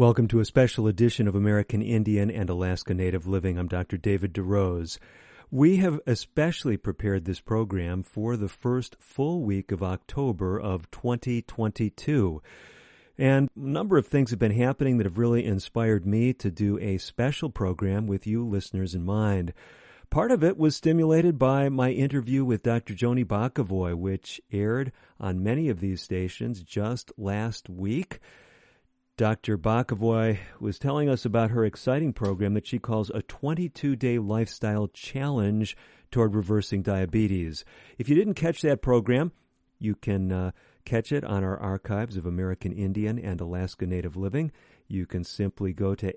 Welcome to a special edition of American Indian and Alaska Native Living. I'm Dr. David DeRose. We have especially prepared this program for the first full week of October of 2022. And a number of things have been happening that have really inspired me to do a special program with you listeners in mind. Part of it was stimulated by my interview with Dr. Joni Bokovoy, which aired on many of these stations just last week. Dr. Bokovoy was telling us about her exciting program that she calls a 22 day lifestyle challenge toward reversing diabetes. If you didn't catch that program, you can uh, catch it on our archives of American Indian and Alaska Native Living. You can simply go to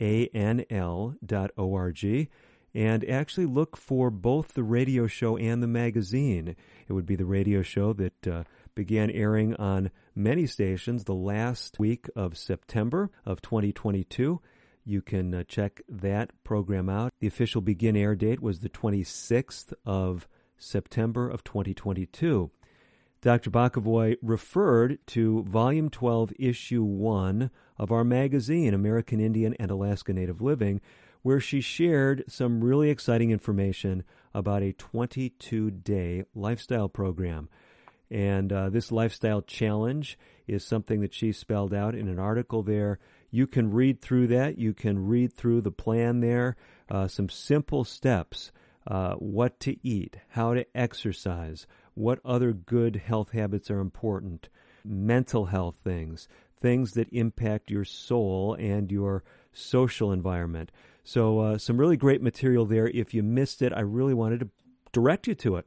aianl.org and actually look for both the radio show and the magazine. It would be the radio show that uh, began airing on many stations the last week of September of 2022. You can uh, check that program out. The official begin air date was the 26th of September of 2022. Dr. Bokovoy referred to Volume 12, Issue 1 of our magazine, American Indian and Alaska Native Living, where she shared some really exciting information about a 22 day lifestyle program. And uh, this lifestyle challenge is something that she spelled out in an article there. You can read through that. You can read through the plan there. Uh, some simple steps uh, what to eat, how to exercise, what other good health habits are important, mental health things, things that impact your soul and your social environment. So, uh, some really great material there. If you missed it, I really wanted to direct you to it.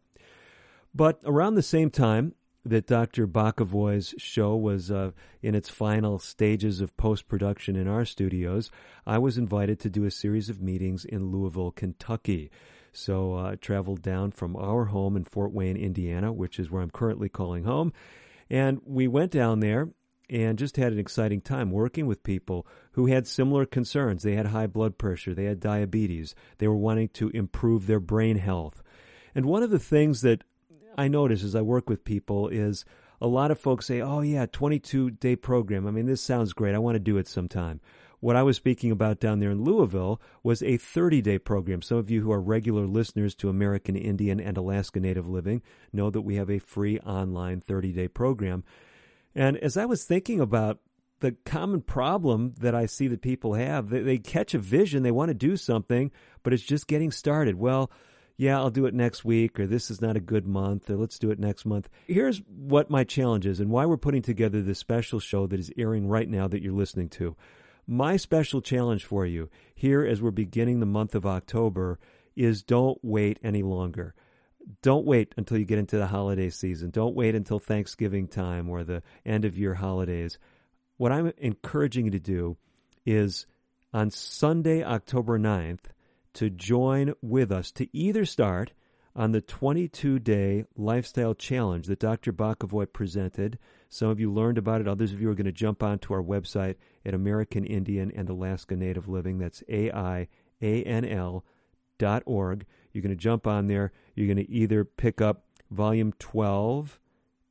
But around the same time that Dr. Bokovoy's show was uh, in its final stages of post production in our studios, I was invited to do a series of meetings in Louisville, Kentucky. So uh, I traveled down from our home in Fort Wayne, Indiana, which is where I'm currently calling home. And we went down there and just had an exciting time working with people who had similar concerns. They had high blood pressure, they had diabetes, they were wanting to improve their brain health. And one of the things that I notice as I work with people is a lot of folks say, "Oh yeah, 22 day program. I mean, this sounds great. I want to do it sometime." What I was speaking about down there in Louisville was a 30 day program. Some of you who are regular listeners to American Indian and Alaska Native Living know that we have a free online 30 day program. And as I was thinking about the common problem that I see that people have, they, they catch a vision, they want to do something, but it's just getting started. Well, yeah, I'll do it next week, or this is not a good month, or let's do it next month. Here's what my challenge is and why we're putting together this special show that is airing right now that you're listening to. My special challenge for you here as we're beginning the month of October is don't wait any longer. Don't wait until you get into the holiday season. Don't wait until Thanksgiving time or the end of year holidays. What I'm encouraging you to do is on Sunday, October 9th, to join with us to either start on the 22 day lifestyle challenge that Dr. Bokovoy presented. Some of you learned about it, others of you are going to jump onto our website at American Indian and Alaska Native Living. That's A I A N L dot org. You're going to jump on there. You're going to either pick up volume 12,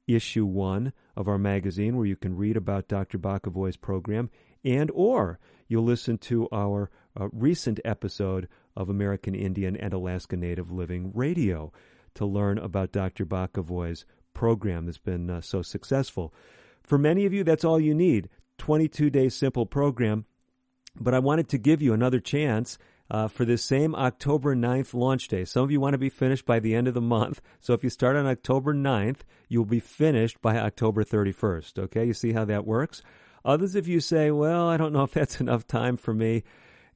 issue 1 of our magazine where you can read about Dr. Bokovoy's program and or you'll listen to our uh, recent episode of American Indian and Alaska Native Living Radio to learn about Dr. Bokovoy's program that's been uh, so successful. For many of you, that's all you need 22 day simple program. But I wanted to give you another chance uh, for this same October 9th launch day. Some of you want to be finished by the end of the month. So if you start on October 9th, you'll be finished by October 31st. Okay, you see how that works? Others of you say, well, I don't know if that's enough time for me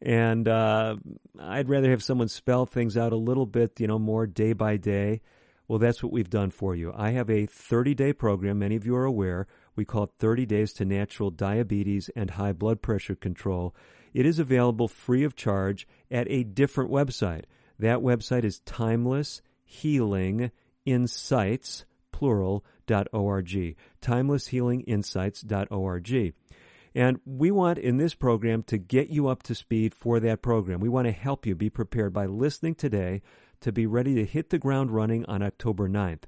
and uh, I'd rather have someone spell things out a little bit, you know, more day by day. Well, that's what we've done for you. I have a 30 day program, many of you are aware. We call it 30 Days to Natural Diabetes and High Blood Pressure Control. It is available free of charge at a different website. That website is Timeless Healing Insights, plural, .org. Timelesshealinginsights.org. And we want in this program to get you up to speed for that program. We want to help you be prepared by listening today to be ready to hit the ground running on October 9th.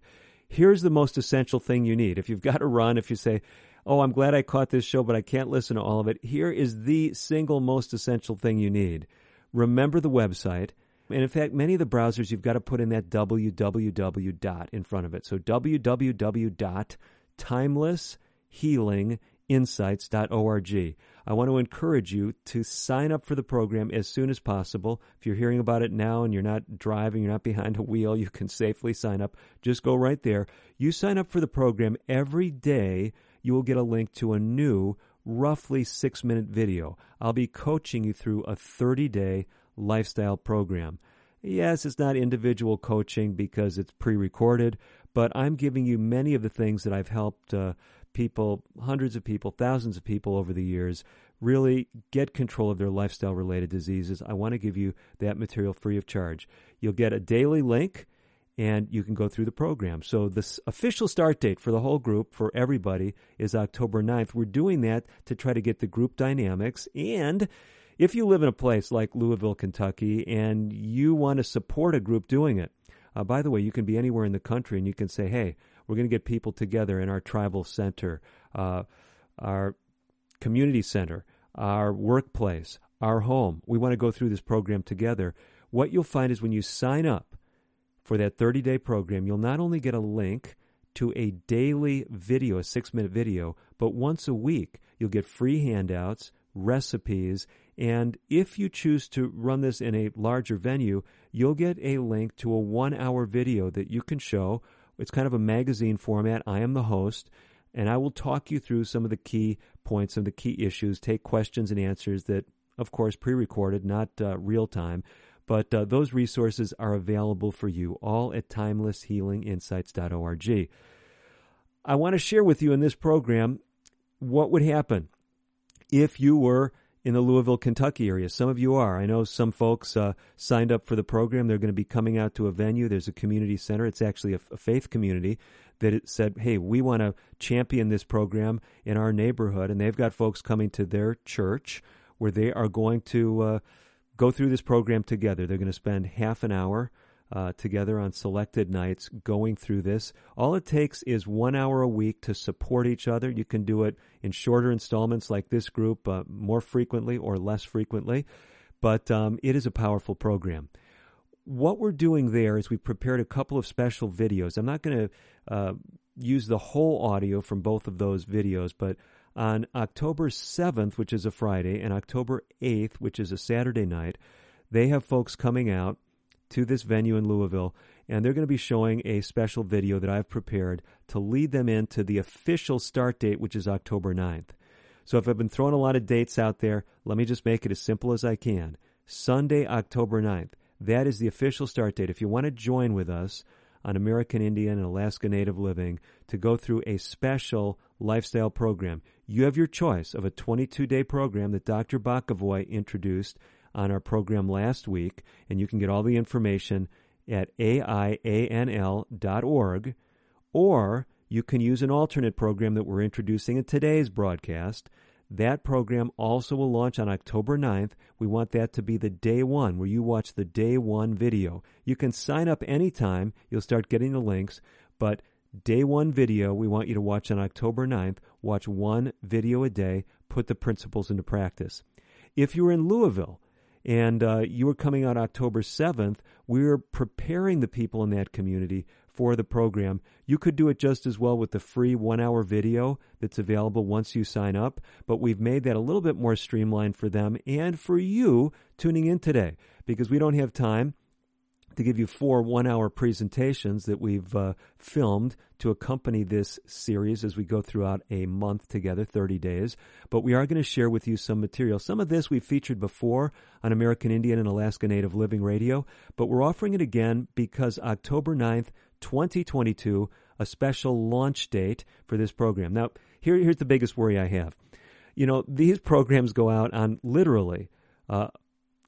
Here's the most essential thing you need. If you've got to run, if you say, Oh, I'm glad I caught this show, but I can't listen to all of it. Here is the single most essential thing you need. Remember the website. And in fact, many of the browsers, you've got to put in that www dot in front of it. So www dot timelesshealinginsights.org. I want to encourage you to sign up for the program as soon as possible. If you're hearing about it now and you're not driving, you're not behind a wheel, you can safely sign up. Just go right there. You sign up for the program every day, you will get a link to a new, roughly six minute video. I'll be coaching you through a 30 day lifestyle program. Yes, it's not individual coaching because it's pre recorded, but I'm giving you many of the things that I've helped uh, people, hundreds of people, thousands of people over the years, really get control of their lifestyle related diseases. I want to give you that material free of charge. You'll get a daily link and you can go through the program. So the official start date for the whole group for everybody is October 9th. We're doing that to try to get the group dynamics and if you live in a place like Louisville, Kentucky, and you want to support a group doing it, uh, by the way, you can be anywhere in the country and you can say, hey, we're going to get people together in our tribal center, uh, our community center, our workplace, our home. We want to go through this program together. What you'll find is when you sign up for that 30 day program, you'll not only get a link to a daily video, a six minute video, but once a week, you'll get free handouts, recipes, and if you choose to run this in a larger venue, you'll get a link to a one hour video that you can show it's kind of a magazine format. I am the host, and I will talk you through some of the key points some of the key issues, take questions and answers that, of course, pre recorded, not uh, real time. But uh, those resources are available for you all at timelesshealinginsights.org. I want to share with you in this program what would happen if you were in the Louisville, Kentucky area. Some of you are. I know some folks uh, signed up for the program. They're going to be coming out to a venue. There's a community center. It's actually a, a faith community that said, hey, we want to champion this program in our neighborhood. And they've got folks coming to their church where they are going to uh, go through this program together. They're going to spend half an hour uh, together on selected nights going through this. All it takes is one hour a week to support each other. You can do it in shorter installments like this group uh, more frequently or less frequently, but um, it is a powerful program. What we're doing there is we've prepared a couple of special videos. I'm not going to uh, use the whole audio from both of those videos, but on October 7th, which is a Friday, and October 8th, which is a Saturday night, they have folks coming out to this venue in Louisville, and they're going to be showing a special video that I've prepared to lead them into the official start date, which is October 9th. So if I've been throwing a lot of dates out there, let me just make it as simple as I can. Sunday, October 9th. That is the official start date. If you want to join with us on American Indian and Alaska Native Living to go through a special lifestyle program, you have your choice of a 22 day program that Dr. Bokovoy introduced on our program last week, and you can get all the information at aianl.org, or you can use an alternate program that we're introducing in today's broadcast. That program also will launch on October 9th. We want that to be the day one where you watch the day one video. You can sign up anytime. You'll start getting the links, but day one video we want you to watch on October 9th. Watch one video a day. Put the principles into practice. If you're in Louisville, and uh, you were coming out October 7th. We are preparing the people in that community for the program. You could do it just as well with the free one hour video that's available once you sign up, but we've made that a little bit more streamlined for them and for you tuning in today because we don't have time to give you four one hour presentations that we've uh, filmed to accompany this series as we go throughout a month together, 30 days. But we are going to share with you some material. Some of this we've featured before on American Indian and Alaska Native Living Radio, but we're offering it again because October 9th, 2022, a special launch date for this program. Now, here, here's the biggest worry I have. You know, these programs go out on literally uh,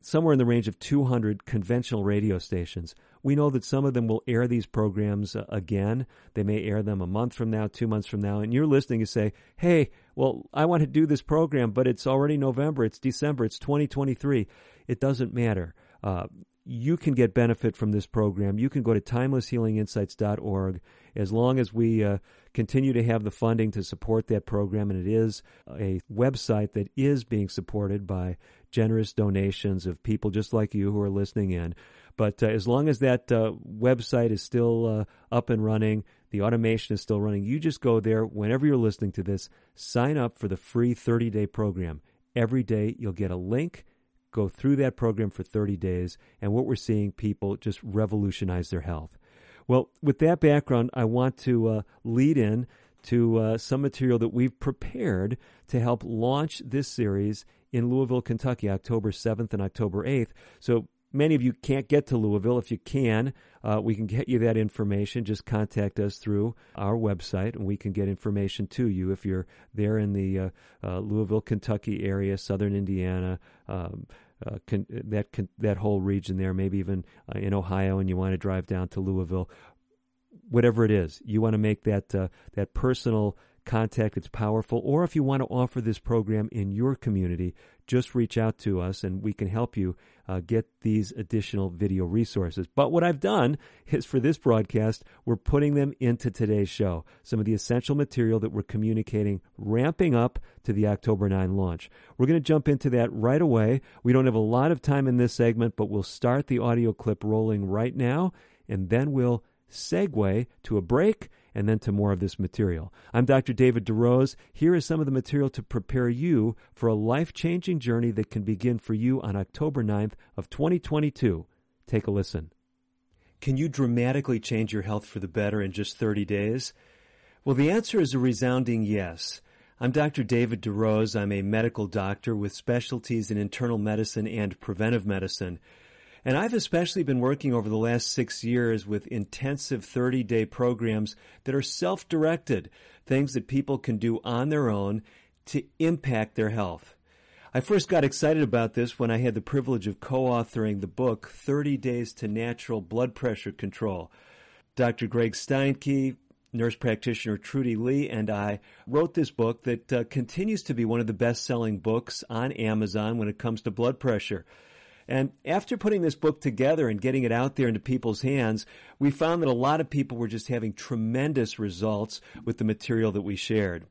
somewhere in the range of 200 conventional radio stations. We know that some of them will air these programs uh, again. They may air them a month from now, two months from now, and you're listening to say, hey, well, I want to do this program, but it's already November, it's December, it's 2023. It doesn't matter. Uh, you can get benefit from this program. You can go to timelesshealinginsights.org as long as we uh, continue to have the funding to support that program. And it is a website that is being supported by generous donations of people just like you who are listening in. But uh, as long as that uh, website is still uh, up and running, the automation is still running, you just go there whenever you're listening to this, sign up for the free 30 day program. Every day you'll get a link go through that program for 30 days, and what we're seeing people just revolutionize their health. Well, with that background, I want to uh, lead in to uh, some material that we've prepared to help launch this series in Louisville, Kentucky, October 7th and October 8th. So many of you can't get to Louisville. If you can, uh, we can get you that information. Just contact us through our website, and we can get information to you if you're there in the uh, uh, Louisville, Kentucky area, southern Indiana. Um, uh, con- that con- that whole region there, maybe even uh, in Ohio, and you want to drive down to Louisville, whatever it is, you want to make that uh, that personal contact. It's powerful. Or if you want to offer this program in your community, just reach out to us and we can help you uh, get these additional video resources. But what I've done is for this broadcast, we're putting them into today's show. Some of the essential material that we're communicating, ramping up to the October 9 launch. We're going to jump into that right away. We don't have a lot of time in this segment, but we'll start the audio clip rolling right now, and then we'll segue to a break and then to more of this material. I'm Dr. David DeRose. Here is some of the material to prepare you for a life-changing journey that can begin for you on October 9th of 2022. Take a listen. Can you dramatically change your health for the better in just 30 days? Well, the answer is a resounding yes. I'm Dr. David DeRose. I'm a medical doctor with specialties in internal medicine and preventive medicine. And I've especially been working over the last six years with intensive 30 day programs that are self directed, things that people can do on their own to impact their health. I first got excited about this when I had the privilege of co authoring the book 30 Days to Natural Blood Pressure Control. Dr. Greg Steinke, nurse practitioner Trudy Lee, and I wrote this book that uh, continues to be one of the best selling books on Amazon when it comes to blood pressure. And after putting this book together and getting it out there into people's hands, we found that a lot of people were just having tremendous results with the material that we shared.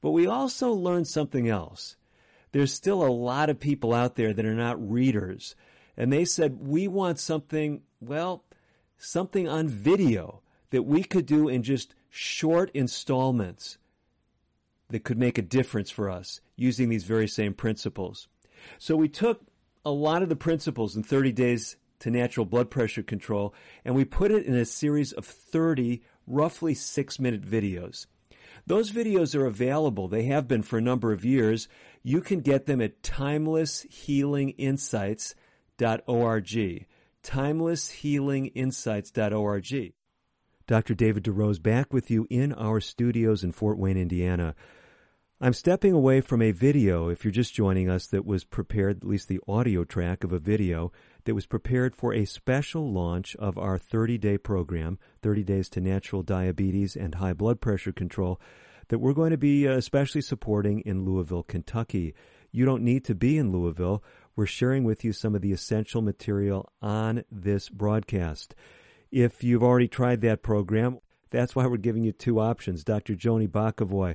But we also learned something else. There's still a lot of people out there that are not readers. And they said, we want something, well, something on video that we could do in just short installments that could make a difference for us using these very same principles. So we took a lot of the principles in 30 days to natural blood pressure control, and we put it in a series of 30 roughly six minute videos. Those videos are available. They have been for a number of years. You can get them at timelesshealinginsights.org. Timelesshealinginsights.org. Dr. David DeRose back with you in our studios in Fort Wayne, Indiana. I'm stepping away from a video, if you're just joining us, that was prepared, at least the audio track of a video, that was prepared for a special launch of our 30 day program, 30 Days to Natural Diabetes and High Blood Pressure Control, that we're going to be uh, especially supporting in Louisville, Kentucky. You don't need to be in Louisville. We're sharing with you some of the essential material on this broadcast. If you've already tried that program, that's why we're giving you two options. Dr. Joni Bokovoy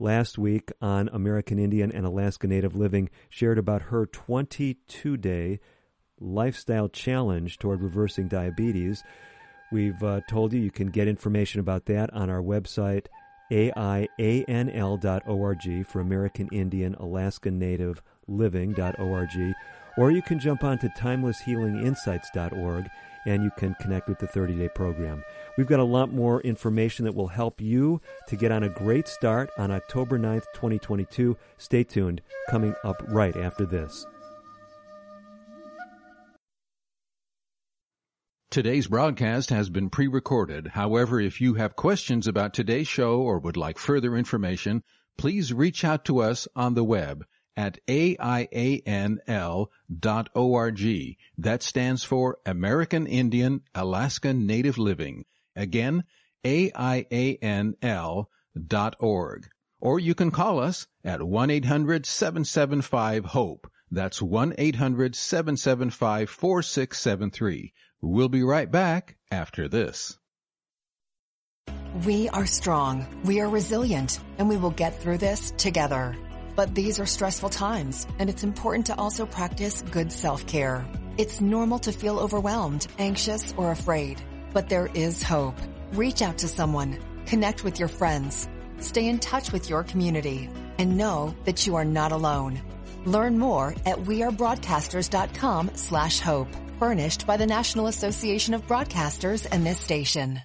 last week on American Indian and Alaska Native Living shared about her 22 day lifestyle challenge toward reversing diabetes. We've uh, told you you can get information about that on our website, aianl.org for American Indian Alaska Native Living.org, or you can jump onto timelesshealinginsights.org and you can connect with the 30 day program. We've got a lot more information that will help you to get on a great start on October 9th, 2022. Stay tuned, coming up right after this. Today's broadcast has been pre-recorded. However, if you have questions about today's show or would like further information, please reach out to us on the web at aianl.org. That stands for American Indian Alaska Native Living. Again, A-I-A-N-L dot org. Or you can call us at 1-800-775-HOPE. That's 1-800-775-4673. We'll be right back after this. We are strong, we are resilient, and we will get through this together. But these are stressful times, and it's important to also practice good self-care. It's normal to feel overwhelmed, anxious, or afraid, but there is hope. Reach out to someone, connect with your friends, stay in touch with your community, and know that you are not alone. Learn more at wearebroadcasters.com slash hope. Furnished by the National Association of Broadcasters and this station.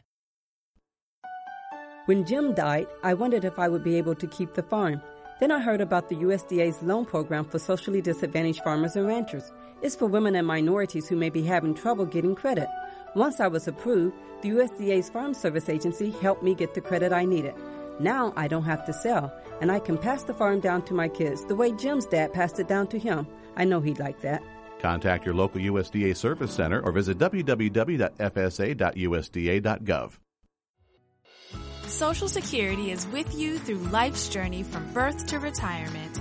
When Jim died, I wondered if I would be able to keep the farm. Then I heard about the USDA's loan program for socially disadvantaged farmers and ranchers. It's for women and minorities who may be having trouble getting credit. Once I was approved, the USDA's Farm Service Agency helped me get the credit I needed. Now I don't have to sell, and I can pass the farm down to my kids the way Jim's dad passed it down to him. I know he'd like that. Contact your local USDA Service Center or visit www.fsa.usda.gov. Social Security is with you through life's journey from birth to retirement.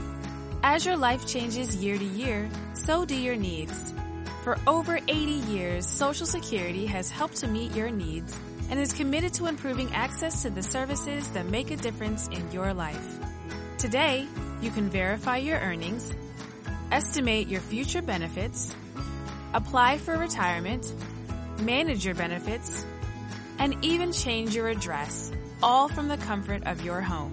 As your life changes year to year, so do your needs. For over 80 years, Social Security has helped to meet your needs and is committed to improving access to the services that make a difference in your life. Today, you can verify your earnings, estimate your future benefits, apply for retirement, manage your benefits, and even change your address, all from the comfort of your home.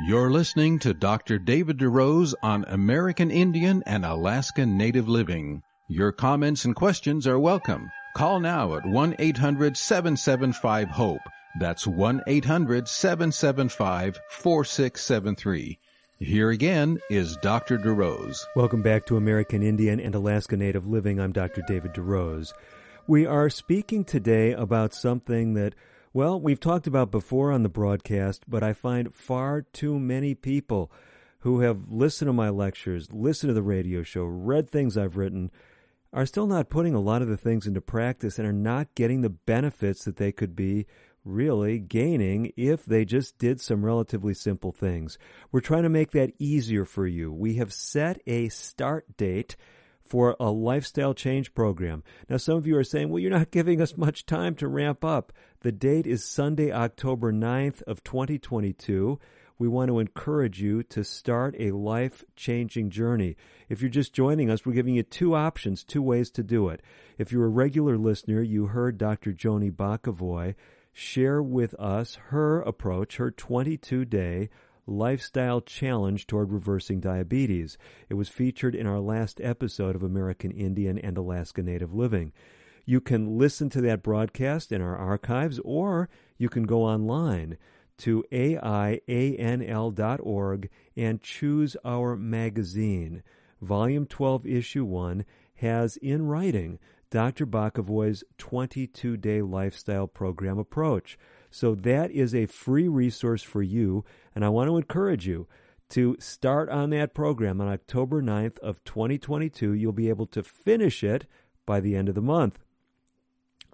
You're listening to Dr. David DeRose on American Indian and Alaska Native Living. Your comments and questions are welcome. Call now at 1-800-775-HOPE. That's 1-800-775-4673. Here again is Dr. DeRose. Welcome back to American Indian and Alaska Native Living. I'm Dr. David DeRose. We are speaking today about something that, well, we've talked about before on the broadcast, but I find far too many people who have listened to my lectures, listened to the radio show, read things I've written, are still not putting a lot of the things into practice and are not getting the benefits that they could be really gaining if they just did some relatively simple things. We're trying to make that easier for you. We have set a start date for a lifestyle change program. Now, some of you are saying, well, you're not giving us much time to ramp up. The date is Sunday, October 9th of 2022. We want to encourage you to start a life changing journey. If you're just joining us, we're giving you two options, two ways to do it. If you're a regular listener, you heard Dr. Joni Bokovoy share with us her approach, her 22 day lifestyle challenge toward reversing diabetes. It was featured in our last episode of American Indian and Alaska Native Living. You can listen to that broadcast in our archives or you can go online to aianl.org and choose our magazine. Volume 12, Issue 1 has in writing Dr. Bokovoy's 22 day lifestyle program approach. So that is a free resource for you, and I want to encourage you to start on that program on October 9th of 2022. You'll be able to finish it by the end of the month.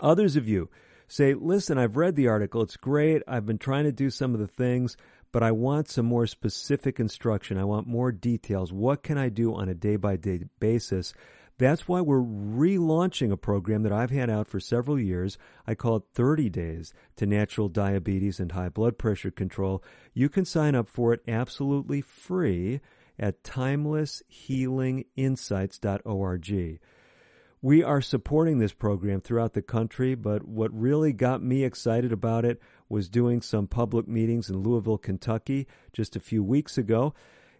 Others of you say, listen, I've read the article. It's great. I've been trying to do some of the things, but I want some more specific instruction. I want more details. What can I do on a day by day basis that's why we're relaunching a program that I've had out for several years. I call it 30 Days to Natural Diabetes and High Blood Pressure Control. You can sign up for it absolutely free at timelesshealinginsights.org. we are supporting this program throughout the country, but what really got me excited about it was doing some public meetings in Louisville, Kentucky just a few weeks ago.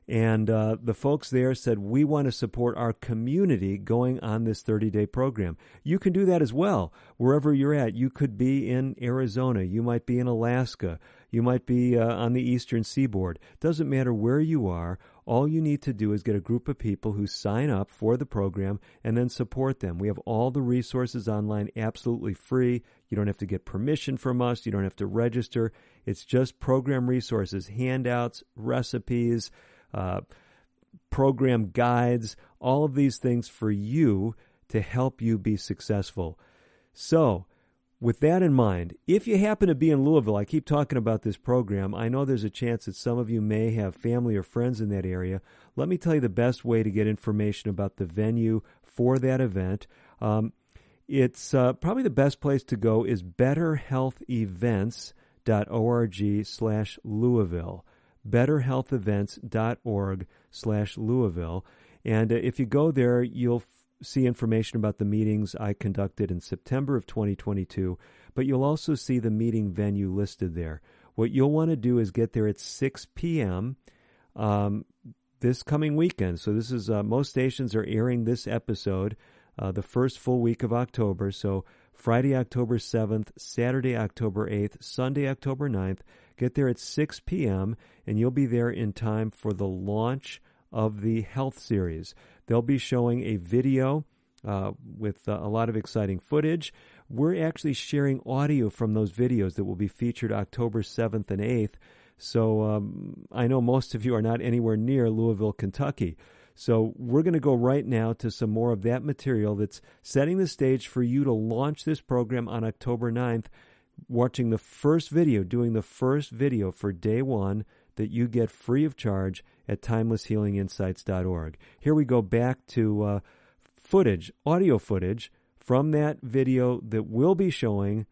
And uh, the folks there said, We want to support our community going on this 30 day program. You can do that as well, wherever you're at. You could be in Arizona. You might be in Alaska. You might be uh, on the eastern seaboard. Doesn't matter where you are. All you need to do is get a group of people who sign up for the program and then support them. We have all the resources online absolutely free. You don't have to get permission from us. You don't have to register. It's just program resources, handouts, recipes, uh, program guides, all of these things for you to help you be successful. So, with that in mind, if you happen to be in Louisville, I keep talking about this program. I know there's a chance that some of you may have family or friends in that area. Let me tell you the best way to get information about the venue for that event. Um, it's uh, probably the best place to go is betterhealthevents.org slash Louisville betterhealthevents.org slash Louisville. And uh, if you go there, you'll see information about the meetings I conducted in September of 2022, but you'll also see the meeting venue listed there. What you'll want to do is get there at 6 p.m. Um, this coming weekend. So this is uh, most stations are airing this episode uh, the first full week of October. So Friday, October 7th, Saturday, October 8th, Sunday, October 9th. Get there at 6 p.m., and you'll be there in time for the launch of the health series. They'll be showing a video uh, with uh, a lot of exciting footage. We're actually sharing audio from those videos that will be featured October 7th and 8th. So um, I know most of you are not anywhere near Louisville, Kentucky. So we're going to go right now to some more of that material that's setting the stage for you to launch this program on October 9th, watching the first video, doing the first video for day one that you get free of charge at timelesshealinginsights.org. Here we go back to uh, footage, audio footage from that video that we'll be showing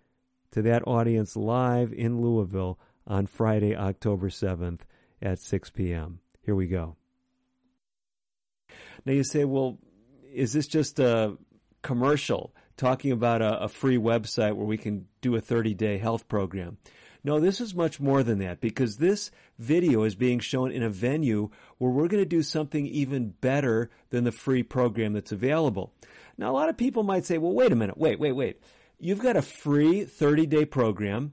to that audience live in Louisville on Friday, October 7th at 6 p.m. Here we go. Now you say, well, is this just a commercial talking about a, a free website where we can do a 30 day health program? No, this is much more than that because this video is being shown in a venue where we're going to do something even better than the free program that's available. Now, a lot of people might say, well, wait a minute, wait, wait, wait. You've got a free 30 day program,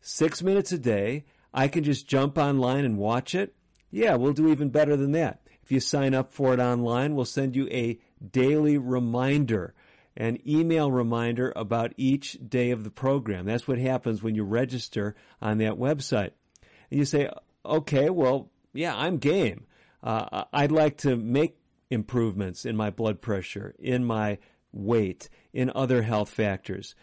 six minutes a day. I can just jump online and watch it. Yeah, we'll do even better than that. If you sign up for it online, we'll send you a daily reminder, an email reminder about each day of the program. That's what happens when you register on that website. And you say, okay, well, yeah, I'm game. Uh, I'd like to make improvements in my blood pressure, in my weight, in other health factors.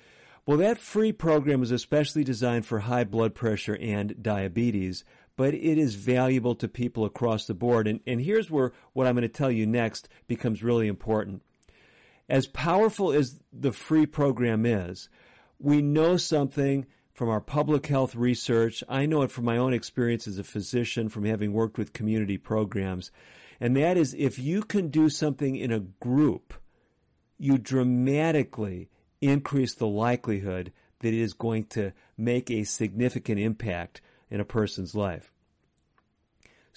Well, that free program is especially designed for high blood pressure and diabetes, but it is valuable to people across the board. And, and here's where what I'm going to tell you next becomes really important. As powerful as the free program is, we know something from our public health research. I know it from my own experience as a physician, from having worked with community programs. And that is if you can do something in a group, you dramatically increase the likelihood that it is going to make a significant impact in a person's life.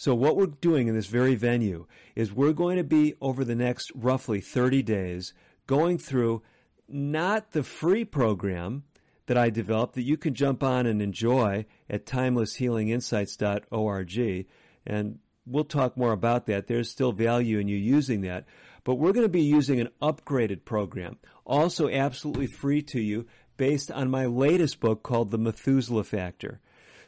So, what we're doing in this very venue is we're going to be over the next roughly 30 days going through not the free program that I developed that you can jump on and enjoy at timelesshealinginsights.org. And we'll talk more about that. There's still value in you using that. But we're going to be using an upgraded program, also absolutely free to you, based on my latest book called The Methuselah Factor.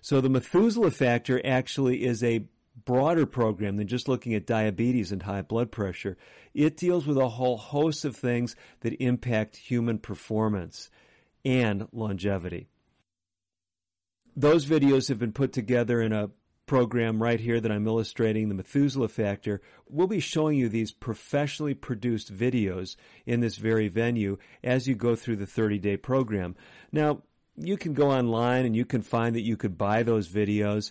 So the Methuselah factor actually is a broader program than just looking at diabetes and high blood pressure. It deals with a whole host of things that impact human performance and longevity. Those videos have been put together in a program right here that I'm illustrating, the Methuselah Factor. We'll be showing you these professionally produced videos in this very venue as you go through the 30 day program. Now, you can go online and you can find that you could buy those videos,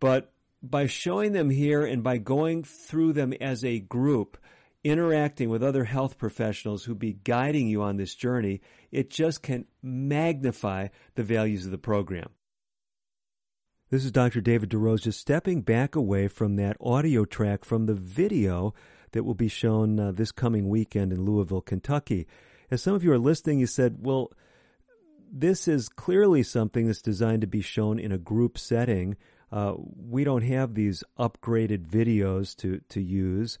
but by showing them here and by going through them as a group, interacting with other health professionals who be guiding you on this journey, it just can magnify the values of the program. This is Dr. David DeRose just stepping back away from that audio track from the video that will be shown uh, this coming weekend in Louisville, Kentucky. As some of you are listening, you said, well, this is clearly something that's designed to be shown in a group setting. Uh, we don't have these upgraded videos to, to use.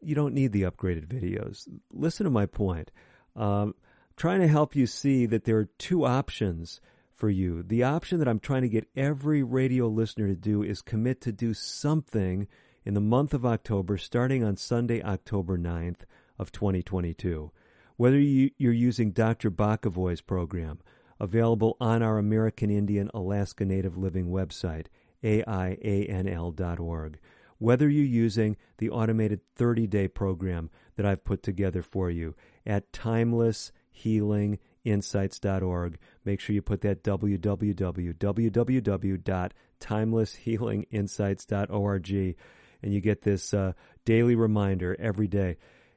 You don't need the upgraded videos. Listen to my point. Um, trying to help you see that there are two options for you. The option that I'm trying to get every radio listener to do is commit to do something in the month of October, starting on Sunday, October 9th of 2022. Whether you, are using Dr. Bokovoy's program, available on our American Indian Alaska Native Living website, aianl.org, whether you're using the automated 30 day program that I've put together for you at timelesshealinginsights.org. Make sure you put that www.timelesshealinginsights.org and you get this uh, daily reminder every day.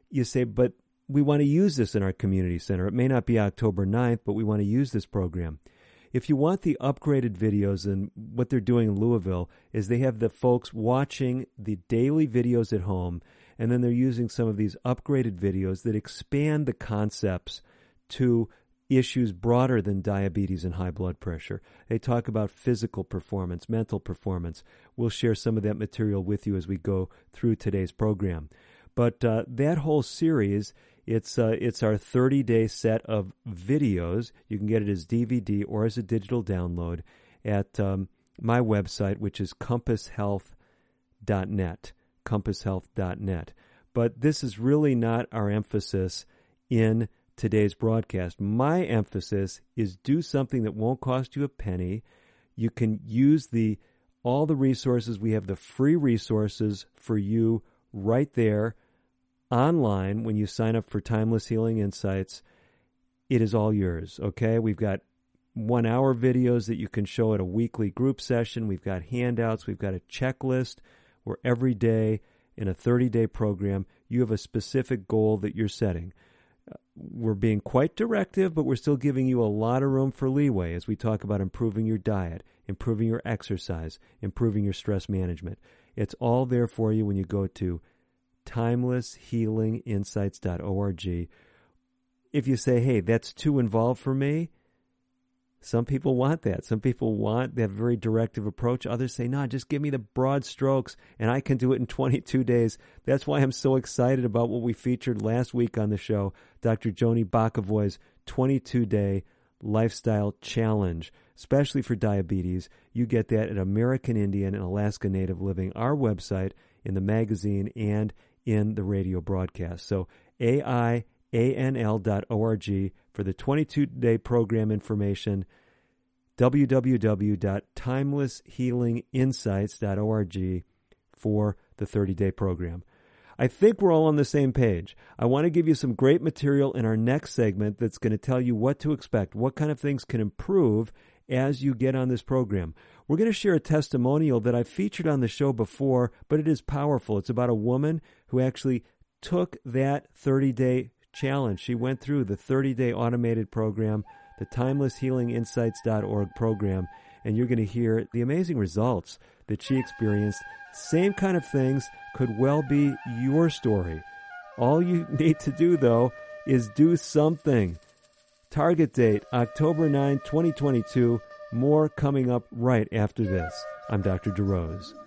You say, but we want to use this in our community center. It may not be October 9th, but we want to use this program. If you want the upgraded videos, and what they're doing in Louisville is they have the folks watching the daily videos at home, and then they're using some of these upgraded videos that expand the concepts to issues broader than diabetes and high blood pressure. They talk about physical performance, mental performance. We'll share some of that material with you as we go through today's program. But uh, that whole series, it's uh, it's our 30 day set of videos. You can get it as DVD or as a digital download at um, my website, which is compasshealth.net. Compasshealth.net. But this is really not our emphasis in today's broadcast. My emphasis is do something that won't cost you a penny. You can use the all the resources. We have the free resources for you right there online when you sign up for Timeless Healing Insights. It is all yours, okay? We've got one hour videos that you can show at a weekly group session. We've got handouts. We've got a checklist where every day in a 30 day program, you have a specific goal that you're setting uh, we're being quite directive, but we're still giving you a lot of room for leeway as we talk about improving your diet, improving your exercise, improving your stress management. It's all there for you when you go to timelesshealinginsights.org. If you say, hey, that's too involved for me, some people want that. Some people want that very directive approach. Others say, no, just give me the broad strokes and I can do it in 22 days. That's why I'm so excited about what we featured last week on the show Dr. Joni Bokovoy's 22 day lifestyle challenge, especially for diabetes. You get that at American Indian and Alaska Native Living, our website, in the magazine, and in the radio broadcast. So, AI anl.org for the 22 day program information www.timelesshealinginsights.org for the 30 day program. I think we're all on the same page. I want to give you some great material in our next segment that's going to tell you what to expect, what kind of things can improve as you get on this program. We're going to share a testimonial that I've featured on the show before, but it is powerful. It's about a woman who actually took that 30 day challenge. She went through the 30 day automated program, the timelesshealinginsights.org program, and you're going to hear the amazing results that she experienced. Same kind of things could well be your story. All you need to do, though, is do something. Target date October 9, 2022. More coming up right after this. I'm Dr. DeRose.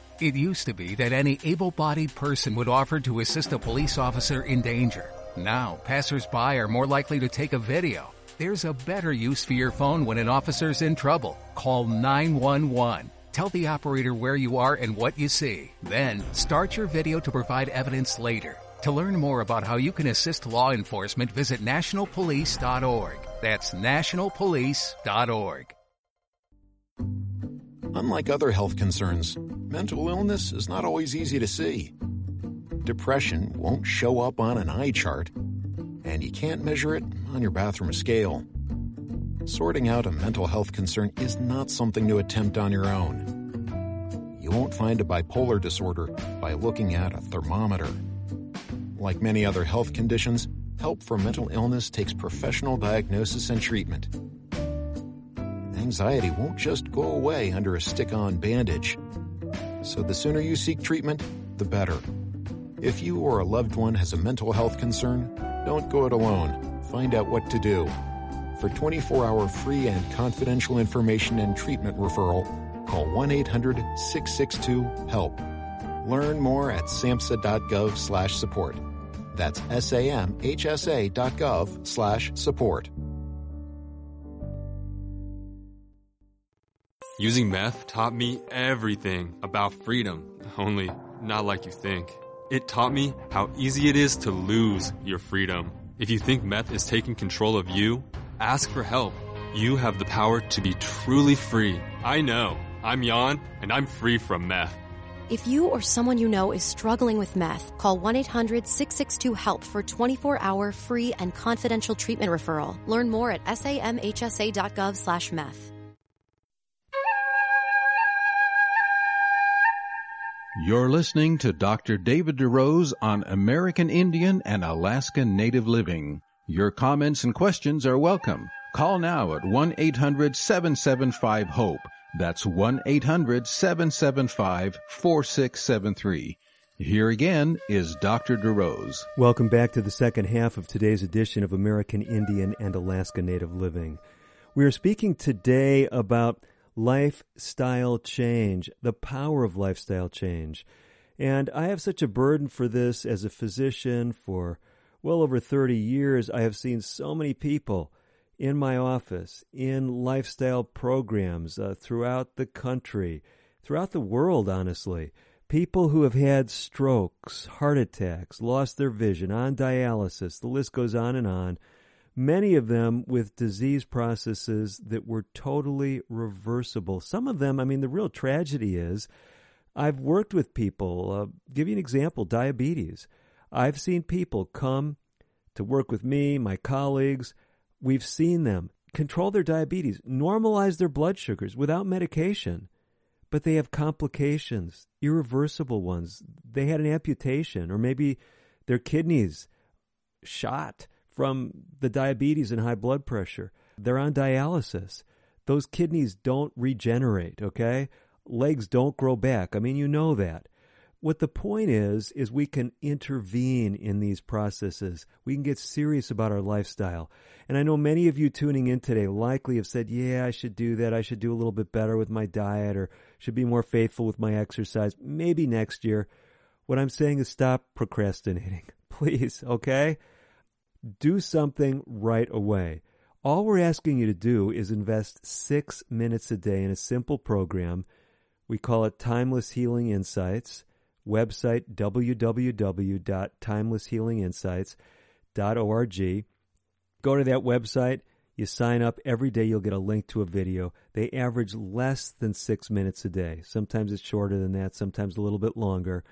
It used to be that any able-bodied person would offer to assist a police officer in danger. Now, passersby are more likely to take a video. There's a better use for your phone when an officer's in trouble. Call 911. Tell the operator where you are and what you see. Then, start your video to provide evidence later. To learn more about how you can assist law enforcement, visit nationalpolice.org. That's nationalpolice.org. Unlike other health concerns, mental illness is not always easy to see. Depression won't show up on an eye chart, and you can't measure it on your bathroom scale. Sorting out a mental health concern is not something to attempt on your own. You won't find a bipolar disorder by looking at a thermometer. Like many other health conditions, help for mental illness takes professional diagnosis and treatment. Anxiety won't just go away under a stick on bandage. So the sooner you seek treatment, the better. If you or a loved one has a mental health concern, don't go it alone. Find out what to do. For 24 hour free and confidential information and treatment referral, call 1 800 662 HELP. Learn more at samhsa.gov slash support. That's samhsa.gov slash support. Using meth taught me everything about freedom, only not like you think. It taught me how easy it is to lose your freedom. If you think meth is taking control of you, ask for help. You have the power to be truly free. I know. I'm Jan, and I'm free from meth. If you or someone you know is struggling with meth, call 1 800 662 HELP for 24 hour free and confidential treatment referral. Learn more at samhsa.gov slash meth. You're listening to Dr. David DeRose on American Indian and Alaska Native Living. Your comments and questions are welcome. Call now at 1 800 775 HOPE. That's 1 800 775 4673. Here again is Dr. DeRose. Welcome back to the second half of today's edition of American Indian and Alaska Native Living. We are speaking today about lifestyle change, the power of lifestyle change. And I have such a burden for this as a physician for well over 30 years. I have seen so many people in my office, in lifestyle programs uh, throughout the country, throughout the world, honestly. People who have had strokes, heart attacks, lost their vision, on dialysis, the list goes on and on many of them with disease processes that were totally reversible. Some of them, I mean, the real tragedy is I've worked with people, uh, give you an example diabetes. I've seen people come to work with me, my colleagues. We've seen them control their diabetes, normalize their blood sugars without medication, but they have complications, irreversible ones. They had an amputation, or maybe their kidneys shot from the diabetes and high blood pressure. They're on dialysis. Those kidneys don't regenerate, okay? Legs don't grow back. I mean, you know that. What the point is, is we can intervene in these processes. We can get serious about our lifestyle. And I know many of you tuning in today likely have said, yeah, I should do that. I should do a little bit better with my diet or should be more faithful with my exercise. Maybe next year. What I'm saying is stop procrastinating. Please, okay? Do something right away. All we're asking you to do is invest six minutes a day in a simple program. We call it Timeless Healing Insights. Website www.timelesshealinginsights.org. Go to that website. You sign up every day, you'll get a link to a video. They average less than six minutes a day. Sometimes it's shorter than that, sometimes a little bit longer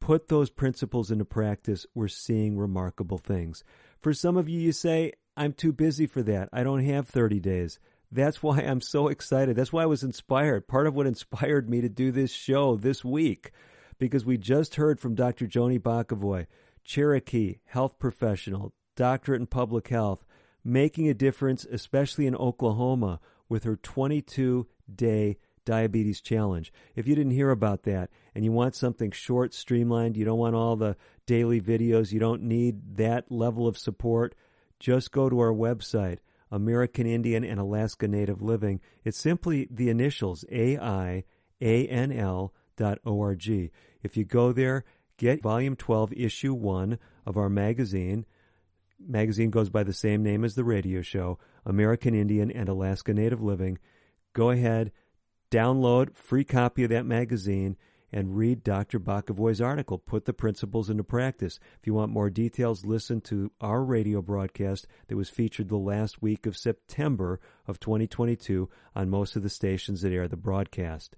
put those principles into practice, we're seeing remarkable things. For some of you, you say, I'm too busy for that. I don't have 30 days. That's why I'm so excited. That's why I was inspired. Part of what inspired me to do this show this week, because we just heard from Dr. Joni Bokovoy, Cherokee health professional, doctorate in public health, making a difference, especially in Oklahoma, with her 22 day Diabetes Challenge. If you didn't hear about that and you want something short, streamlined, you don't want all the daily videos, you don't need that level of support, just go to our website, American Indian and Alaska Native Living. It's simply the initials AIANL dot org. If you go there, get volume 12, issue 1 of our magazine. Magazine goes by the same name as the radio show, American Indian and Alaska Native Living. Go ahead, download free copy of that magazine and read Dr. Bokovoy's article, Put the Principles into Practice. If you want more details, listen to our radio broadcast that was featured the last week of September of 2022 on most of the stations that air the broadcast.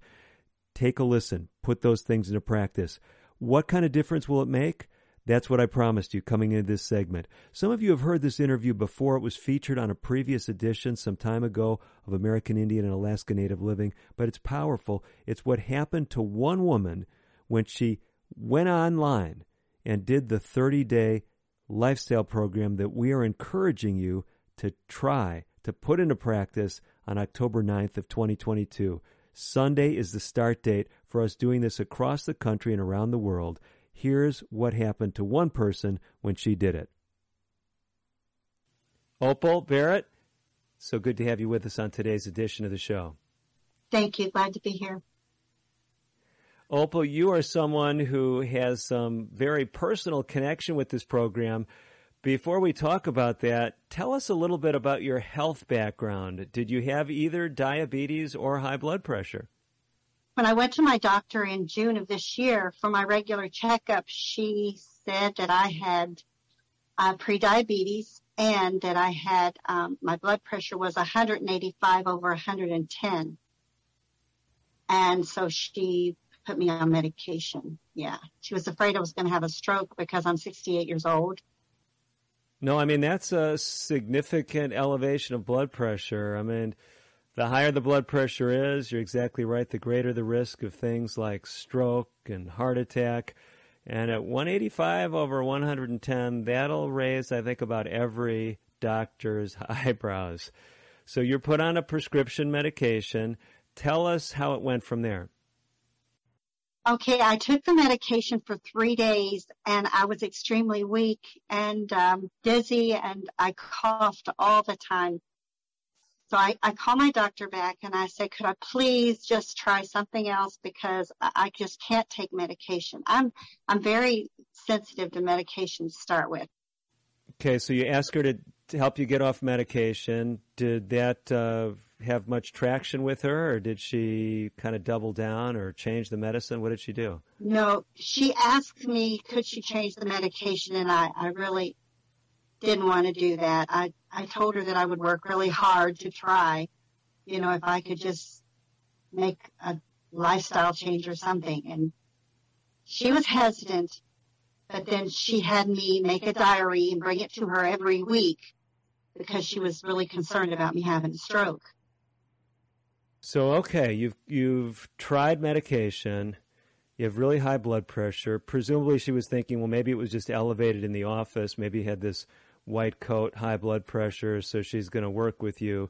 Take a listen. Put those things into practice. What kind of difference will it make? That's what I promised you coming into this segment. Some of you have heard this interview before. It was featured on a previous edition some time ago of American Indian and Alaska Native Living, but it's powerful. It's what happened to one woman when she went online and did the 30 day lifestyle program that we are encouraging you to try to put into practice on October 9th of 2022. Sunday is the start date for us doing this across the country and around the world. Here's what happened to one person when she did it. Opal Barrett, so good to have you with us on today's edition of the show. Thank you. Glad to be here. Opal, you are someone who has some very personal connection with this program. Before we talk about that, tell us a little bit about your health background. Did you have either diabetes or high blood pressure? When I went to my doctor in June of this year for my regular checkup, she said that I had uh, prediabetes and that I had um, my blood pressure was 185 over 110, and so she put me on medication. Yeah, she was afraid I was going to have a stroke because I'm 68 years old. No, I mean that's a significant elevation of blood pressure. I mean the higher the blood pressure is, you're exactly right, the greater the risk of things like stroke and heart attack. And at 185 over 110, that'll raise, I think, about every doctor's eyebrows. So you're put on a prescription medication. Tell us how it went from there. Okay, I took the medication for three days and I was extremely weak and um, dizzy and I coughed all the time. So I, I call my doctor back and I say, could I please just try something else because I, I just can't take medication. I'm, I'm very sensitive to medication to start with. Okay, so you ask her to, to help you get off medication. Did that uh, have much traction with her, or did she kind of double down or change the medicine? What did she do? No, she asked me, could she change the medication, and I, I really didn't want to do that. I, I told her that I would work really hard to try, you know, if I could just make a lifestyle change or something. And she was hesitant, but then she had me make a diary and bring it to her every week because she was really concerned about me having a stroke. So okay, you've you've tried medication, you have really high blood pressure. Presumably she was thinking, well maybe it was just elevated in the office, maybe had this white coat, high blood pressure, so she's going to work with you,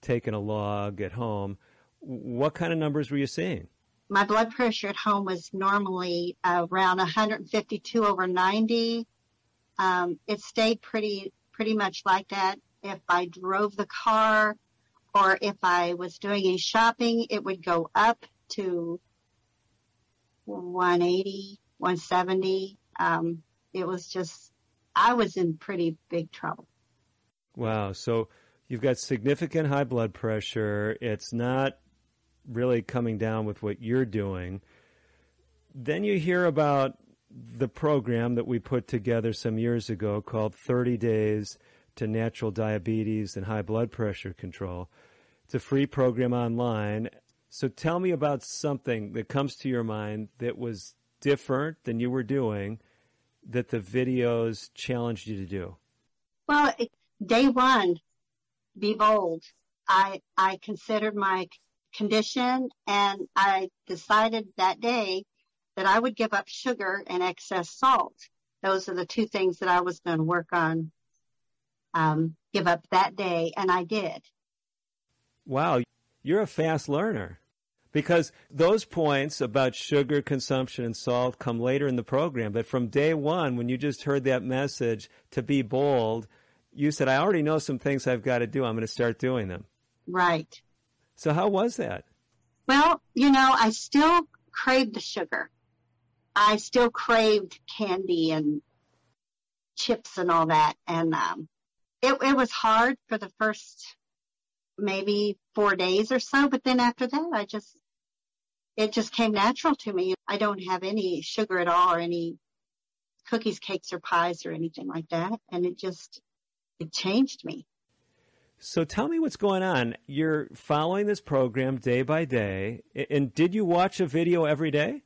taking a log at home. What kind of numbers were you seeing? My blood pressure at home was normally around 152 over 90. Um, it stayed pretty pretty much like that. If I drove the car or if I was doing any shopping, it would go up to 180, 170. Um, it was just I was in pretty big trouble. Wow. So you've got significant high blood pressure. It's not really coming down with what you're doing. Then you hear about the program that we put together some years ago called 30 Days to Natural Diabetes and High Blood Pressure Control. It's a free program online. So tell me about something that comes to your mind that was different than you were doing that the videos challenged you to do? Well, day one, be bold. I I considered my condition and I decided that day that I would give up sugar and excess salt. Those are the two things that I was going to work on, um, give up that day, and I did. Wow, you're a fast learner because those points about sugar consumption and salt come later in the program. But from day one, when you just heard that message to be bold, you said, I already know some things I've got to do. I'm going to start doing them. Right. So, how was that? Well, you know, I still craved the sugar. I still craved candy and chips and all that. And um, it, it was hard for the first maybe four days or so. But then after that, I just it just came natural to me. I don't have any sugar at all or any cookies, cakes, or pies or anything like that. And it just, it changed me. So tell me what's going on. You're following this program day by day. And did you watch a video every day?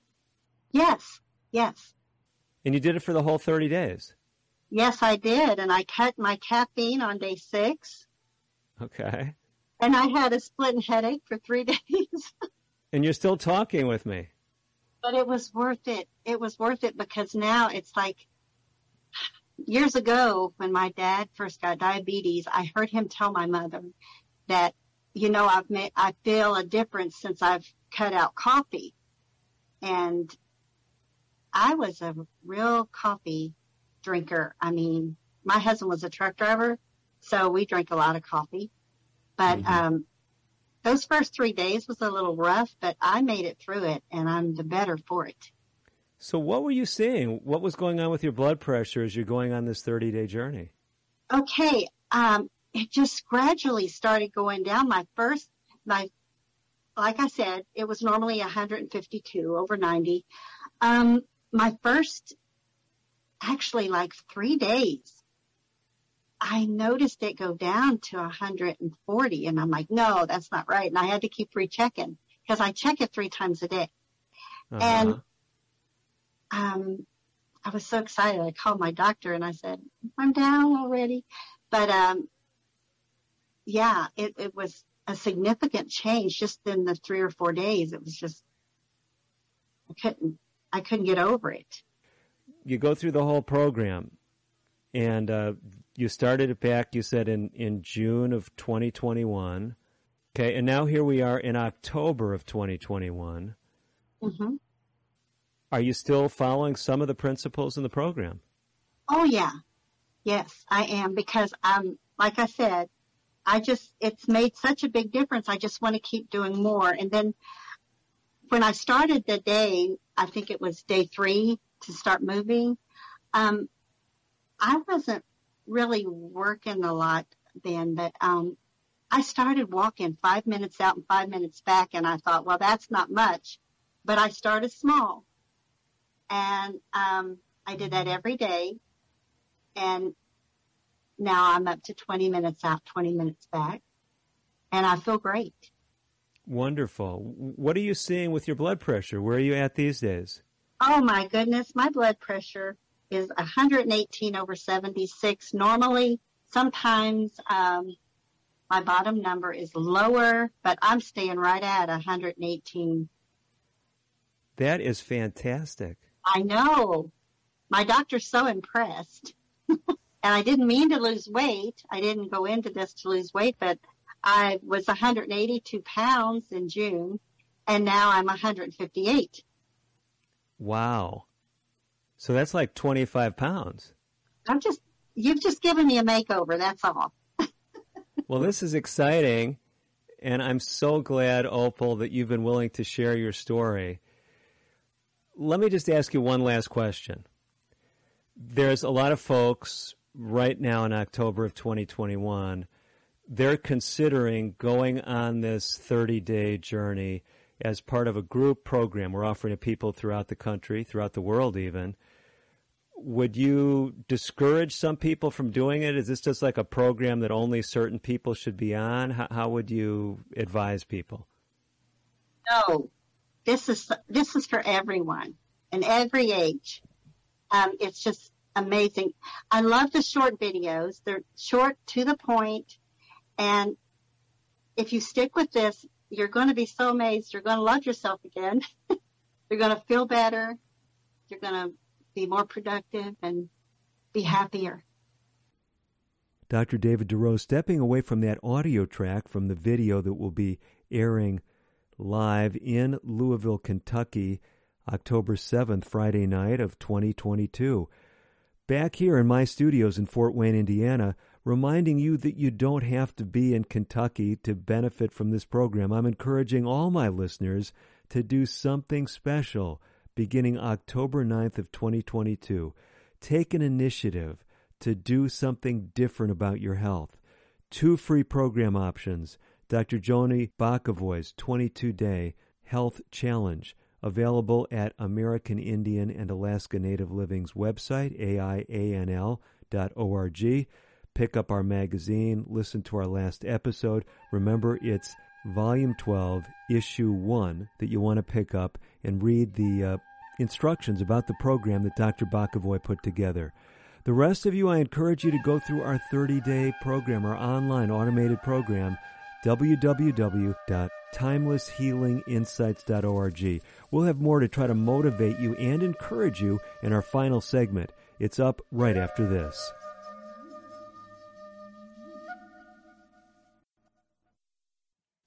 Yes, yes. And you did it for the whole 30 days? Yes, I did. And I cut my caffeine on day six. Okay. And I had a splitting headache for three days. And you're still talking with me. But it was worth it. It was worth it because now it's like years ago when my dad first got diabetes, I heard him tell my mother that, you know, I've made, I feel a difference since I've cut out coffee. And I was a real coffee drinker. I mean, my husband was a truck driver, so we drank a lot of coffee. But mm-hmm. um, those first three days was a little rough, but I made it through it, and I'm the better for it. So, what were you seeing? What was going on with your blood pressure as you're going on this 30 day journey? Okay, um, it just gradually started going down. My first, my, like I said, it was normally 152 over 90. Um, my first, actually, like three days, I noticed it go down to 140, and I'm like, no, that's not right. And I had to keep rechecking because I check it three times a day. Uh-huh. And um, I was so excited. I called my doctor and I said, I'm down already. But, um, yeah, it, it was a significant change just in the three or four days. It was just, I couldn't, I couldn't get over it. You go through the whole program and, uh, you started it back, you said in, in June of 2021. Okay. And now here we are in October of 2021. Mm-hmm. Are you still following some of the principles in the program? Oh yeah. Yes, I am because I'm like I said, I just it's made such a big difference. I just want to keep doing more. And then when I started the day, I think it was day 3 to start moving. Um I wasn't really working a lot then, but um I started walking 5 minutes out and 5 minutes back and I thought, well, that's not much. But I started small and um, I did that every day. And now I'm up to 20 minutes out, 20 minutes back, and I feel great. Wonderful. What are you seeing with your blood pressure? Where are you at these days? Oh my goodness, my blood pressure is 118 over 76. Normally, sometimes um, my bottom number is lower, but I'm staying right at 118. That is fantastic. I know. My doctor's so impressed. and I didn't mean to lose weight. I didn't go into this to lose weight, but I was 182 pounds in June and now I'm 158. Wow. So that's like 25 pounds. I'm just, you've just given me a makeover. That's all. well, this is exciting. And I'm so glad, Opal, that you've been willing to share your story. Let me just ask you one last question. There's a lot of folks right now in October of 2021, they're considering going on this 30 day journey as part of a group program we're offering to people throughout the country, throughout the world even. Would you discourage some people from doing it? Is this just like a program that only certain people should be on? How, how would you advise people? No, this is this is for everyone and every age. Um, it's just amazing. I love the short videos. They're short to the point, and if you stick with this, you're going to be so amazed. You're going to love yourself again. you're going to feel better. You're going to be more productive and be happier. Dr. David DeRose stepping away from that audio track from the video that will be airing live in Louisville, Kentucky, October 7th, Friday night of 2022. Back here in my studios in Fort Wayne, Indiana, reminding you that you don't have to be in Kentucky to benefit from this program. I'm encouraging all my listeners to do something special beginning October 9th of 2022. Take an initiative to do something different about your health. Two free program options. Dr. Joni Bokovoy's 22 day Health Challenge, available at American Indian and Alaska Native Living's website, aianl.org. Pick up our magazine, listen to our last episode. Remember, it's volume 12, issue 1 that you want to pick up and read the uh, instructions about the program that Dr. Bokovoy put together. The rest of you, I encourage you to go through our 30 day program, our online automated program, www.timelesshealinginsights.org. We'll have more to try to motivate you and encourage you in our final segment. It's up right after this.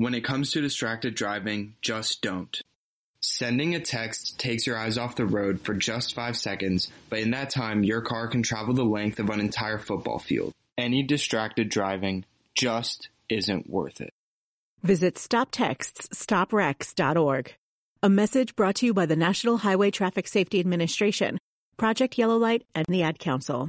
When it comes to distracted driving, just don't. Sending a text takes your eyes off the road for just five seconds, but in that time, your car can travel the length of an entire football field. Any distracted driving just isn't worth it. Visit StopTextsStopWrecks.org. A message brought to you by the National Highway Traffic Safety Administration, Project Yellow Light, and the Ad Council.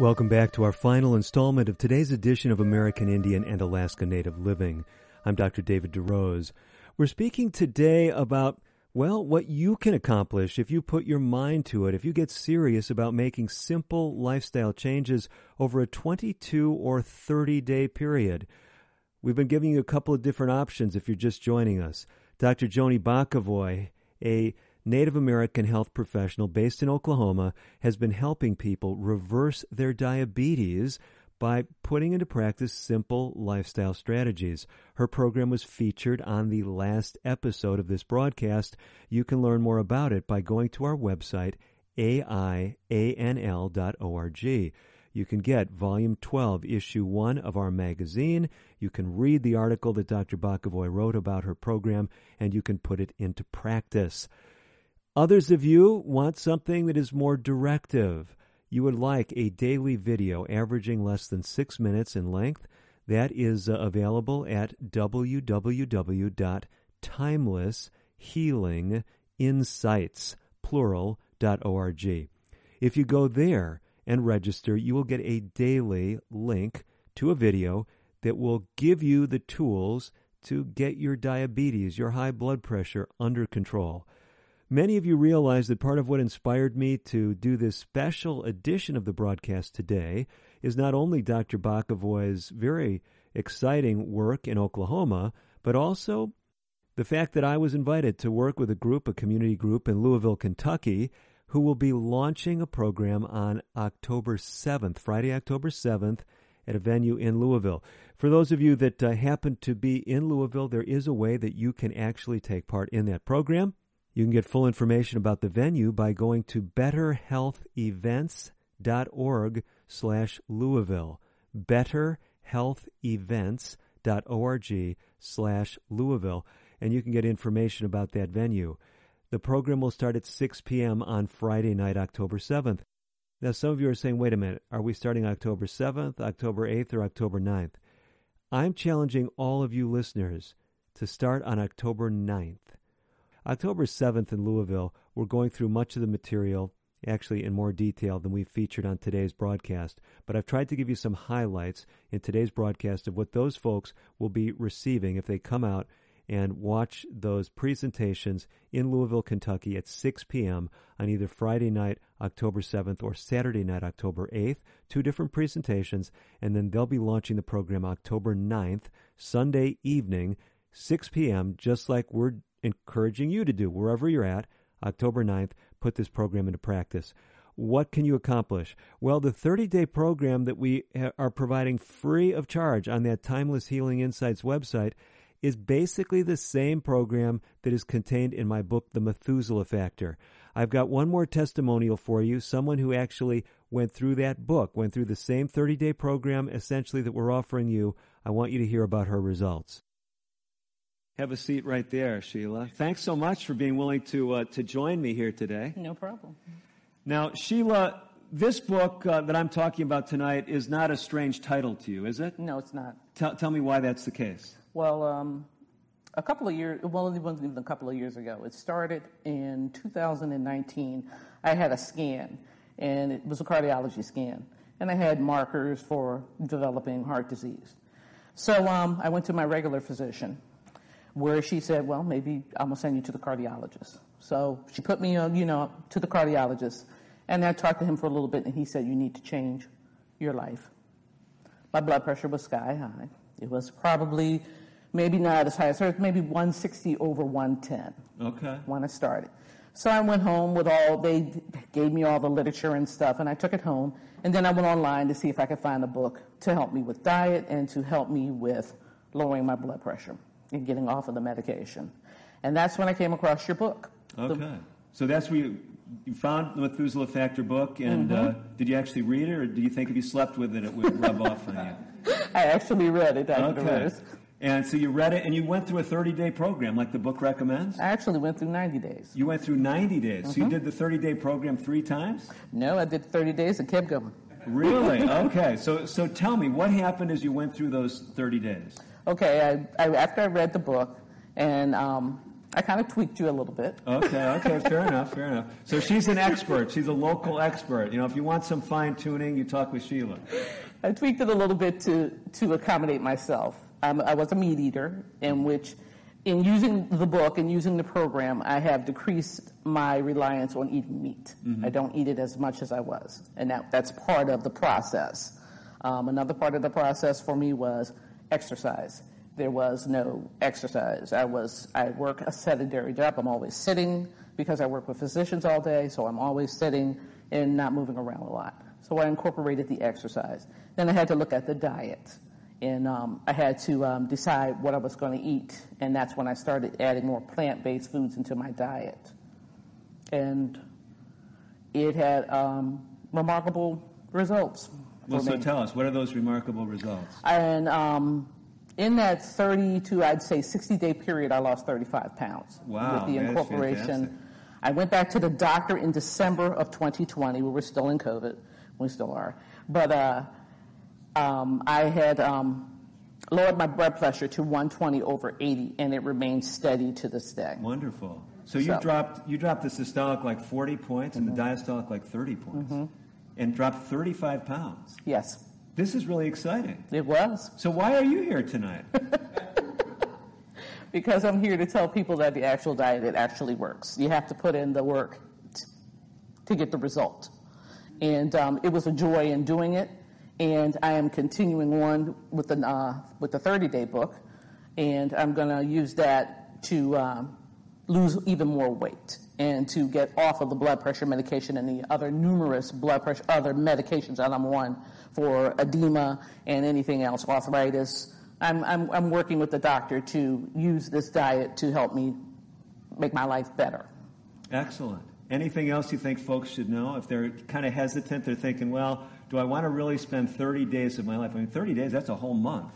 Welcome back to our final installment of today's edition of American Indian and Alaska Native Living. I'm Dr. David DeRose. We're speaking today about well, what you can accomplish if you put your mind to it, if you get serious about making simple lifestyle changes over a 22 or 30 day period. We've been giving you a couple of different options if you're just joining us. Dr. Joni Bokovoy, a Native American health professional based in Oklahoma, has been helping people reverse their diabetes by putting into practice simple lifestyle strategies. Her program was featured on the last episode of this broadcast. You can learn more about it by going to our website, aianl.org. You can get volume 12, issue 1 of our magazine. You can read the article that Dr. Bokovoy wrote about her program, and you can put it into practice. Others of you want something that is more directive you would like a daily video averaging less than six minutes in length, that is uh, available at www.timelesshealinginsights, plural.org. If you go there and register, you will get a daily link to a video that will give you the tools to get your diabetes, your high blood pressure under control. Many of you realize that part of what inspired me to do this special edition of the broadcast today is not only Dr. Bokovoy's very exciting work in Oklahoma, but also The fact that I was invited to work with a group, a community group in Louisville, Kentucky, who will be launching a program on October 7th, Friday, October 7th, at a venue in Louisville. For those of you that uh, happen to be in Louisville, there is a way that you can actually take part in that program. You can get full information about the venue by going to betterhealthevents.org slash Louisville. betterhealthevents.org slash Louisville. And you can get information about that venue. The program will start at 6 p.m. on Friday night, October 7th. Now, some of you are saying, wait a minute, are we starting October 7th, October 8th, or October 9th? I'm challenging all of you listeners to start on October 9th. October 7th in Louisville, we're going through much of the material, actually in more detail than we've featured on today's broadcast, but I've tried to give you some highlights in today's broadcast of what those folks will be receiving if they come out and watch those presentations in Louisville, Kentucky at 6 p.m. on either Friday night, October 7th, or Saturday night, October 8th. Two different presentations, and then they'll be launching the program October 9th, Sunday evening, 6 p.m., just like we're encouraging you to do wherever you're at. October 9th, put this program into practice. What can you accomplish? Well, the 30 day program that we are providing free of charge on that Timeless Healing Insights website is basically the same program that is contained in my book, The Methuselah Factor. I've got one more testimonial for you, someone who actually went through that book, went through the same 30 day program essentially that we're offering you. I want you to hear about her results. Have a seat right there, Sheila. Thanks so much for being willing to, uh, to join me here today. No problem. Now, Sheila, this book uh, that I'm talking about tonight is not a strange title to you, is it? No, it's not. Tell, tell me why that's the case. Well, um, a couple of years, well, it wasn't even a couple of years ago. It started in 2019. I had a scan, and it was a cardiology scan, and I had markers for developing heart disease. So um, I went to my regular physician, where she said, "Well, maybe I'm gonna send you to the cardiologist." So she put me on, you know, to the cardiologist, and I talked to him for a little bit, and he said, "You need to change your life." My blood pressure was sky high. It was probably maybe not as high as hers, maybe 160 over 110. Okay. When I started. So I went home with all, they gave me all the literature and stuff, and I took it home. And then I went online to see if I could find a book to help me with diet and to help me with lowering my blood pressure and getting off of the medication. And that's when I came across your book. Okay. The, so that's where you, you found the Methuselah Factor book, and mm-hmm. uh, did you actually read it, or do you think if you slept with it, it would rub off on you? I actually read it, Dr. Okay. And so you read it and you went through a 30 day program like the book recommends? I actually went through 90 days. You went through 90 days. Mm-hmm. So you did the 30 day program three times? No, I did 30 days and kept going. Really? okay. So, so tell me, what happened as you went through those 30 days? Okay. I, I after I read the book, and um, I kind of tweaked you a little bit. Okay, okay, fair enough, fair enough. So she's an expert. She's a local expert. You know, if you want some fine tuning, you talk with Sheila. I tweaked it a little bit to, to accommodate myself. I'm, I was a meat eater, in which, in using the book and using the program, I have decreased my reliance on eating meat. Mm-hmm. I don't eat it as much as I was, and that, that's part of the process. Um, another part of the process for me was exercise. There was no exercise. I was I work a sedentary job. I'm always sitting because I work with physicians all day, so I'm always sitting and not moving around a lot. So I incorporated the exercise. Then I had to look at the diet and um, I had to um, decide what I was going to eat, and that's when I started adding more plant-based foods into my diet, and it had um, remarkable results. Well, so tell us, what are those remarkable results? And um, in that 30 to I'd say 60 day period, I lost 35 pounds wow, with the incorporation. I went back to the doctor in December of 2020. We were still in COVID. We still are, but. Uh, um, I had um, lowered my blood pressure to 120 over 80, and it remains steady to this day. Wonderful. So you dropped you dropped the systolic like 40 points and the diastolic like 30 points, and dropped 35 pounds. Yes. This is really exciting. It was. So why are you here tonight? Because I'm here to tell people that the actual diet, it actually works. You have to put in the work t- to get the result. And um, it was a joy in doing it. And I am continuing on with the, uh, with the 30 day book. And I'm going to use that to um, lose even more weight and to get off of the blood pressure medication and the other numerous blood pressure, other medications that I'm on for edema and anything else, arthritis. I'm, I'm, I'm working with the doctor to use this diet to help me make my life better. Excellent. Anything else you think folks should know? If they're kind of hesitant, they're thinking, well, do I want to really spend 30 days of my life? I mean, 30 days, that's a whole month.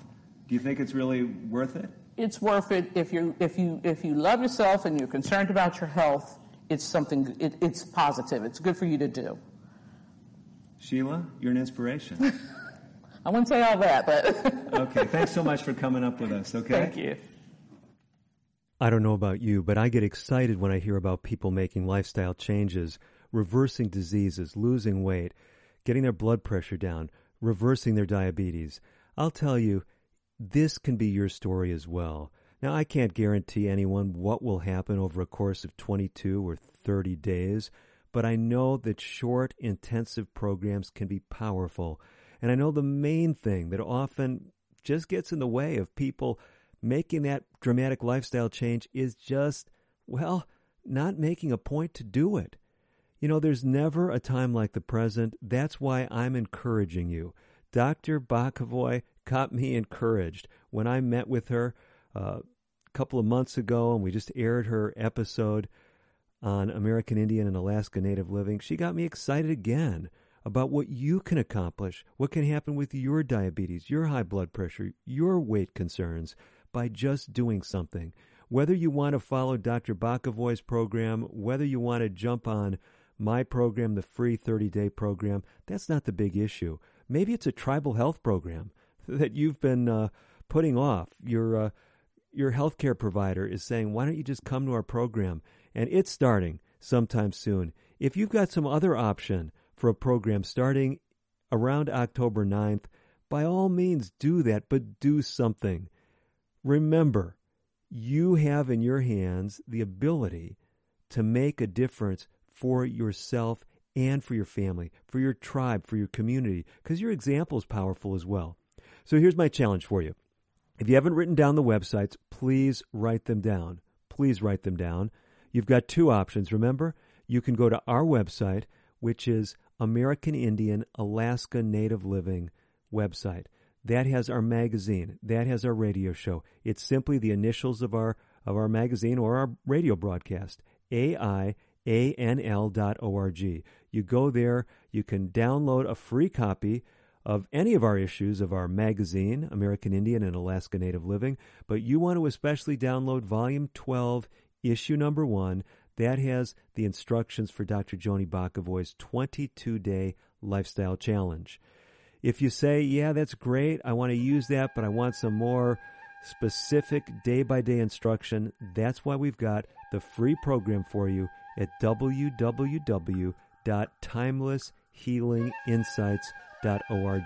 Do you think it's really worth it? It's worth it if you if you if you love yourself and you're concerned about your health. It's something. It, it's positive. It's good for you to do. Sheila, you're an inspiration. I wouldn't say all that, but okay. Thanks so much for coming up with us. Okay. Thank you. I don't know about you, but I get excited when I hear about people making lifestyle changes, reversing diseases, losing weight, getting their blood pressure down, reversing their diabetes. I'll tell you, this can be your story as well. Now, I can't guarantee anyone what will happen over a course of 22 or 30 days, but I know that short, intensive programs can be powerful. And I know the main thing that often just gets in the way of people making that dramatic lifestyle change is just, well, not making a point to do it. You know, there's never a time like the present. That's why I'm encouraging you. Dr. Bokovoy got me encouraged when I met with her a couple of months ago and we just aired her episode on American Indian and Alaska Native Living. She got me excited again about what you can accomplish, what can happen with your diabetes, your high blood pressure, your weight concerns by just doing something. Whether you want to follow Dr. Bokovoy's program, whether you want to jump on my program, the free 30 day program, that's not the big issue. Maybe it's a tribal health program that you've been uh, putting off. Your uh, your healthcare provider is saying, "Why don't you just come to our program?" And it's starting sometime soon. If you've got some other option for a program starting around October 9th, by all means do that, but do something. Remember, you have in your hands the ability to make a difference for yourself and for your family, for your tribe, for your community, because your example is powerful as well. So here's my challenge for you. If you haven't written down the websites, please write them down. Please write them down. You've got two options. Remember, you can go to our website, which is American Indian Alaska Native Living website. That has our magazine. That has our radio show. It's simply the initials of our of our magazine or our radio broadcast. AIANL.org. You go there, you can download a free copy of any of our issues of our magazine, American Indian and Alaska Native Living, but you want to especially download Volume 12, Issue Number 1. That has the instructions for Dr. Joni Bokovoy's 22 day lifestyle challenge. If you say, yeah, that's great, I want to use that, but I want some more specific day by day instruction, that's why we've got the free program for you at www.timelesshealinginsights.com org.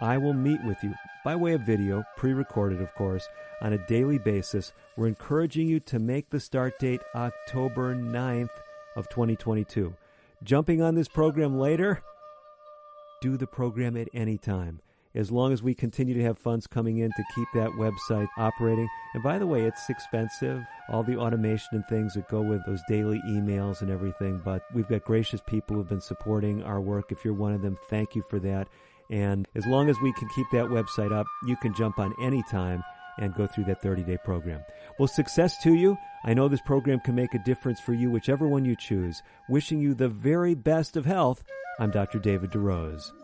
I will meet with you by way of video, pre recorded, of course, on a daily basis. We're encouraging you to make the start date October 9th of 2022. Jumping on this program later, do the program at any time as long as we continue to have funds coming in to keep that website operating. And by the way, it's expensive, all the automation and things that go with those daily emails and everything. But we've got gracious people who've been supporting our work. If you're one of them, thank you for that. And as long as we can keep that website up, you can jump on any time and go through that 30 day program. Well, success to you. I know this program can make a difference for you, whichever one you choose. Wishing you the very best of health. I'm Dr. David DeRose.